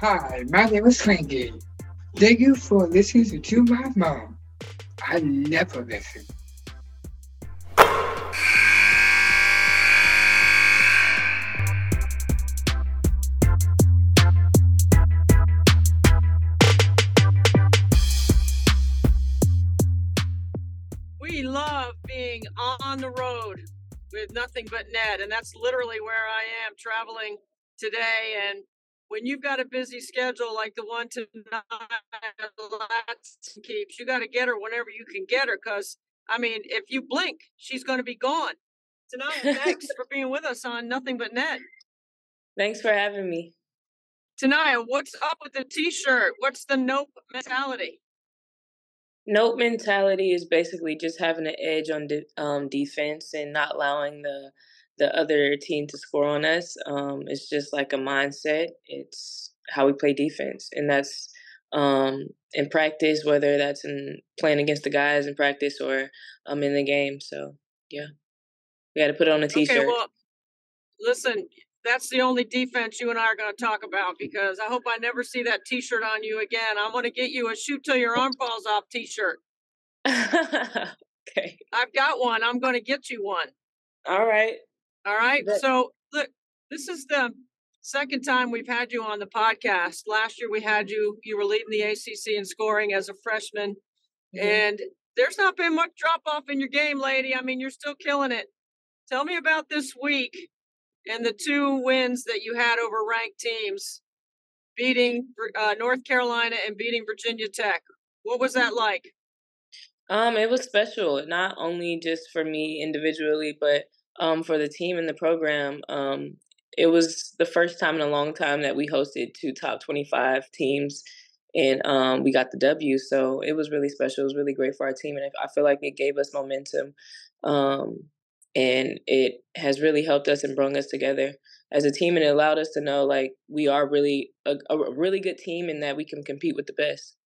Hi, my name is Frankie. Thank you for listening to my mom. I never listen. We love being on the road with nothing but Net, and that's literally where I am traveling today. And when you've got a busy schedule like the one Ta'Niya, keeps, you got to get her whenever you can get her. Because I mean, if you blink, she's going to be gone. Ta'Niya, thanks for being with us on Nothing But Net. Thanks for having me. Ta'Niya, what's up with the t-shirt? What's the nope mentality? Nope mentality is basically just having an edge on de- um, defense and not allowing the the other team to score on us. Um, it's just like a mindset. It's how we play defense, and that's um, in practice, whether that's in playing against the guys in practice or um, in the game. So yeah, we got to put it on a t-shirt. Okay, well, listen, that's the only defense you and I are going to talk about because I hope I never see that T-shirt on you again. I'm going to get you a shoot till your arm falls off T-shirt. okay. I've got one. I'm going to get you one. All right. All right. So look, this is the second time we've had you on the podcast. Last year we had you. You were leading the ACC in scoring as a freshman, mm-hmm. and there's not been much drop off in your game, lady. I mean, you're still killing it. Tell me about this week and the two wins that you had over ranked teams, beating uh, North Carolina and beating Virginia Tech. What was that like? Um, it was special, not only just for me individually, but um, for the team and the program. Um, it was the first time in a long time that we hosted two top 25 teams and um, we got the W. So it was really special. It was really great for our team. And I feel like it gave us momentum. Um, and it has really helped us and brought us together as a team and it allowed us to know like we are really a, a really good team and that we can compete with the best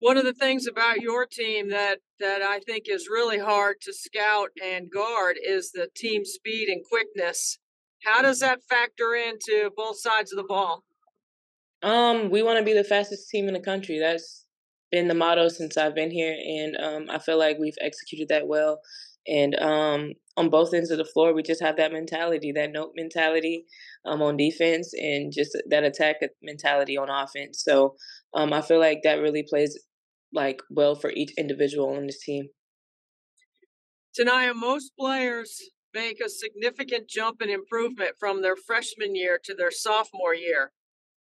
one of the things about your team that that I think is really hard to scout and guard is the team speed and quickness. How does that factor into both sides of the ball? Um, we want to be the fastest team in the country. That's been the motto since I've been here, and um, I feel like we've executed that well. And um, on both ends of the floor, we just have that mentality, that nope mentality um, on defense, and just that attack mentality on offense. So um, I feel like that really plays like well for each individual on this team. Ta'Niya, most players make a significant jump in improvement from their freshman year to their sophomore year.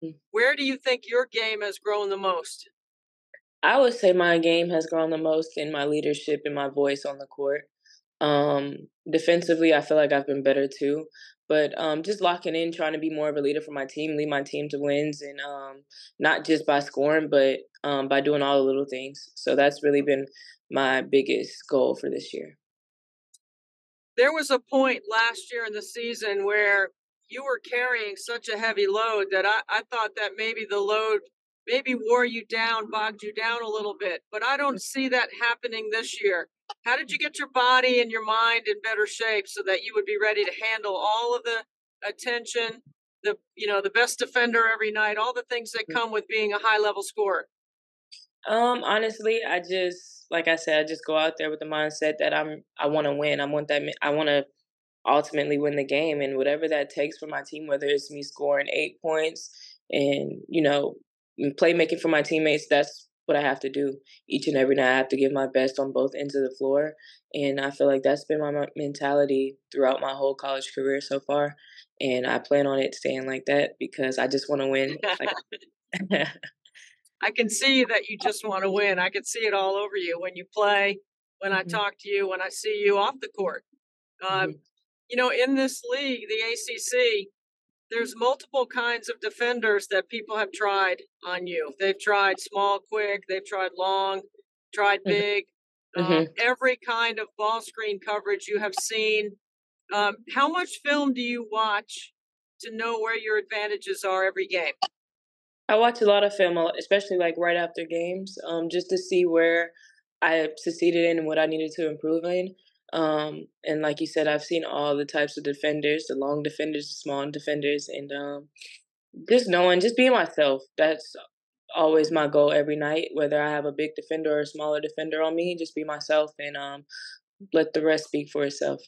Mm. Where do you think your game has grown the most? I would say my game has grown the most in my leadership and my voice on the court. Um, defensively, I feel like I've been better too. But um, just locking in, trying to be more of a leader for my team, lead my team to wins, and um, not just by scoring, but um, by doing all the little things. So that's really been my biggest goal for this year. There was a point last year in the season where you were carrying such a heavy load that I, I thought that maybe the load maybe wore you down, bogged you down a little bit. But I don't see that happening this year. How did you get your body and your mind in better shape so that you would be ready to handle all of the attention, the you know, the best defender every night, all the things that mm. come with being a high level scorer? Um, honestly, I just like I said, I just go out there with the mindset that I'm I want to win. I want that I want to ultimately win the game and whatever that takes for my team, whether it's me scoring 8 points and, you know, playmaking for my teammates, that's what I have to do each and every night. I have to give my best on both ends of the floor. And I feel like that's been my mentality throughout my whole college career so far. And I plan on it staying like that because I just want to win. I can see that you just want to win. I can see it all over you when you play, when I mm-hmm. talk to you, when I see you off the court. Um, mm-hmm. You know, in this league, the ACC, there's multiple kinds of defenders that people have tried on you. They've tried small, quick, they've tried long, tried mm-hmm. big, mm-hmm. Um, every kind of ball screen coverage you have seen. Um, how much film do you watch to know where your advantages are every game? I watch a lot of film, especially like right after games, um, just to see where I succeeded in and what I needed to improve in. Um, and like you said, I've seen all the types of defenders, the long defenders, the small defenders, and um, just knowing, just being myself. That's always my goal every night. Whether I have a big defender or a smaller defender on me, just be myself and um, let the rest speak for itself.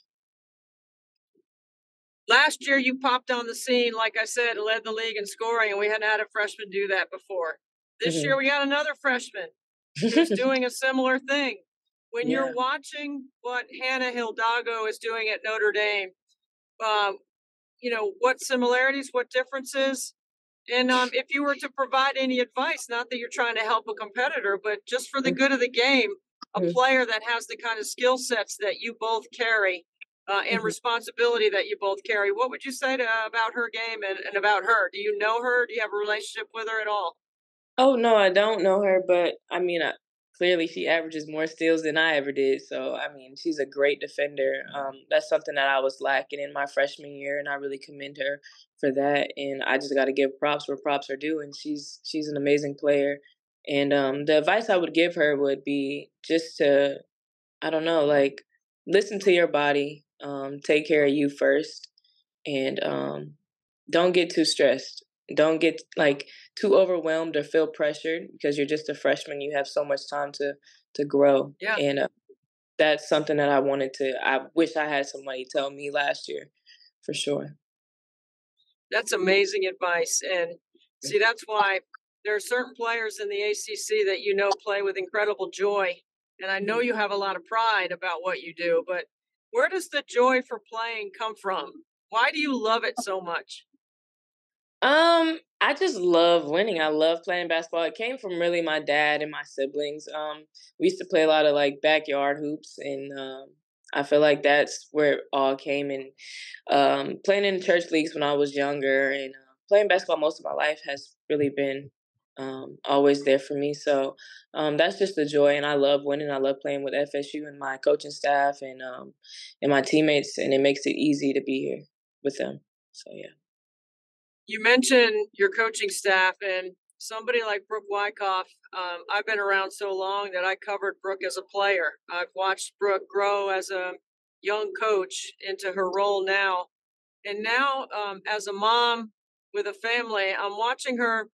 Last year, you popped on the scene, like I said, led the league in scoring, and we hadn't had a freshman do that before. This mm-hmm. year, we got another freshman who's doing a similar thing. When yeah. you're watching what Hannah Hidalgo is doing at Notre Dame, um, you know what similarities, what differences, and um, if you were to provide any advice, not that you're trying to help a competitor, but just for the mm. good of the game, a mm. player that has the kind of skill sets that you both carry uh, and mm-hmm. responsibility that you both carry, what would you say to, about her game and, and about her? Do you know her? Do you have a relationship with her at all? Oh no, I don't know her, but I mean, I, clearly she averages more steals than I ever did. So I mean, she's a great defender. Um, that's something that I was lacking in my freshman year, and I really commend her for that. And I just got to give props where props are due. And she's she's an amazing player. And um, the advice I would give her would be just to, I don't know, like listen to your body, um, take care of you first, and um, don't get too stressed don't get like too overwhelmed or feel pressured because you're just a freshman you have so much time to to grow. Yeah. and uh, that's something that i wanted to i wish i had somebody tell me last year for sure. That's amazing advice and see that's why there are certain players in the acc that you know play with incredible joy and i know mm-hmm. you have a lot of pride about what you do but where does the joy for playing come from? Why do you love it so much um, I just love winning. I love playing basketball. It came from really my dad and my siblings. Um, we used to play a lot of like backyard hoops, and um, I feel like that's where it all came. And um, playing in church leagues when I was younger, and uh, playing basketball most of my life has really been um, always there for me. So um, that's just the joy, and I love winning. I love playing with FSU and my coaching staff and um, and my teammates, and it makes it easy to be here with them. So yeah you mentioned your coaching staff and somebody like Brooke Wyckoff. Um, I've been around so long that I covered Brooke as a player. I've watched Brooke grow as a young coach into her role now. And now, um, as a mom with a family, I'm watching her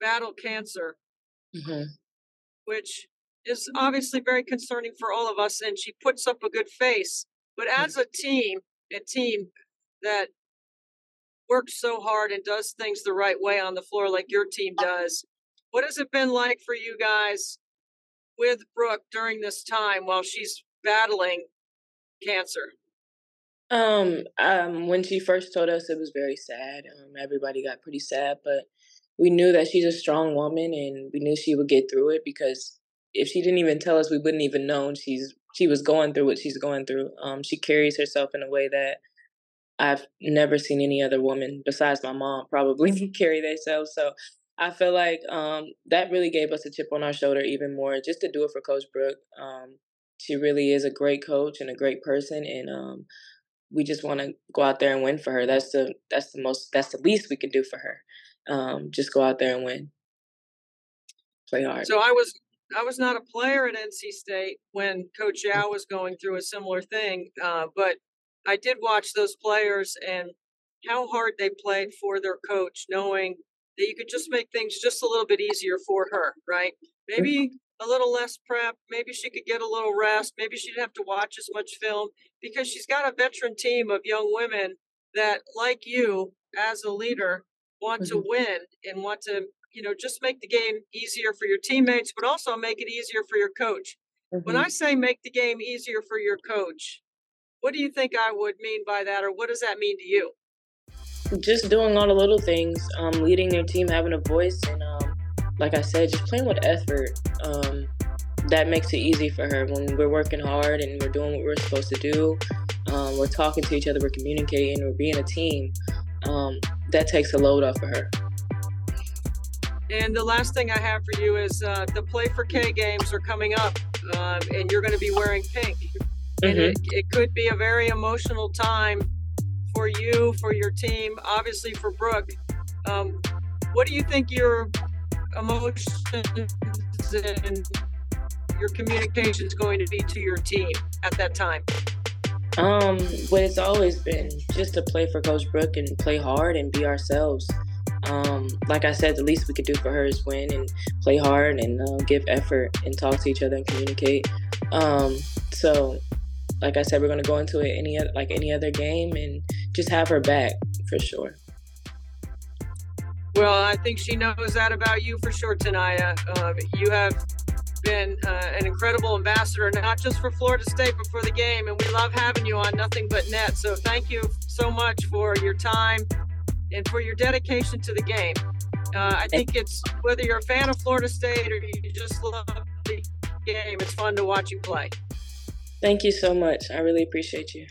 battle cancer, mm-hmm. which is obviously very concerning for all of us. And she puts up a good face. But as a team, a team that works so hard and does things the right way on the floor like your team does. What has it been like for you guys with Brooke during this time while she's battling cancer? Um, um, when she first told us, it was very sad. Um, everybody got pretty sad, but we knew that she's a strong woman, and we knew she would get through it because if she didn't even tell us, we wouldn't even known she's she was going through what she's going through. Um, she carries herself in a way that I've never seen any other woman besides my mom probably carry themselves. So I feel like um, that really gave us a chip on our shoulder even more just to do it for Coach Brooke. Um, she really is a great coach and a great person, and um, we just want to go out there and win for her. That's the that's the most that's the least we can do for her. Um, just go out there and win. Play hard. So I was I was not a player at NC State when Coach mm. Yow was going through a similar thing, uh, but I did watch those players and how hard they played for their coach, knowing that you could just make things just a little bit easier for her, right? Maybe a little less prep. Maybe she could get a little rest. Maybe she didn't have to watch as much film because she's got a veteran team of young women that, like you, as a leader, want mm-hmm. to win and want to, you know, just make the game easier for your teammates, but also make it easier for your coach. Mm-hmm. When I say make the game easier for your coach, what do you think I would mean by that, or what does that mean to you? Just doing all the little things, um, leading your team, having a voice, and um, like I said, just playing with effort. Um, that makes it easy for her when we're working hard and we're doing what we're supposed to do. Um, we're talking to each other, we're communicating, we're being a team. Um, that takes a load off of her. And the last thing I have for you is uh, the Play4Kay games are coming up, uh, and you're going to be wearing pink. Mm-hmm. it, it could be a very emotional time for you, for your team, obviously for Brooke. Um, what do you think your emotions and your communication is going to be to your team at that time? Um, what it's always been just to play for Coach Brooke and play hard and be ourselves. Um, like I said, the least we could do for her is win and play hard and uh, give effort and talk to each other and communicate. Um, so, like I said, we're gonna go into it any other, like any other game and just have her back for sure. Well, I think she knows that about you for sure, Ta'Niya. Um, you have been uh, an incredible ambassador, not just for Florida State, but for the game. And we love having you on Nothing But Net. So thank you so much for your time and for your dedication to the game. Uh, I think it's whether you're a fan of Florida State or you just love the game, it's fun to watch you play. Thank you so much. I really appreciate you.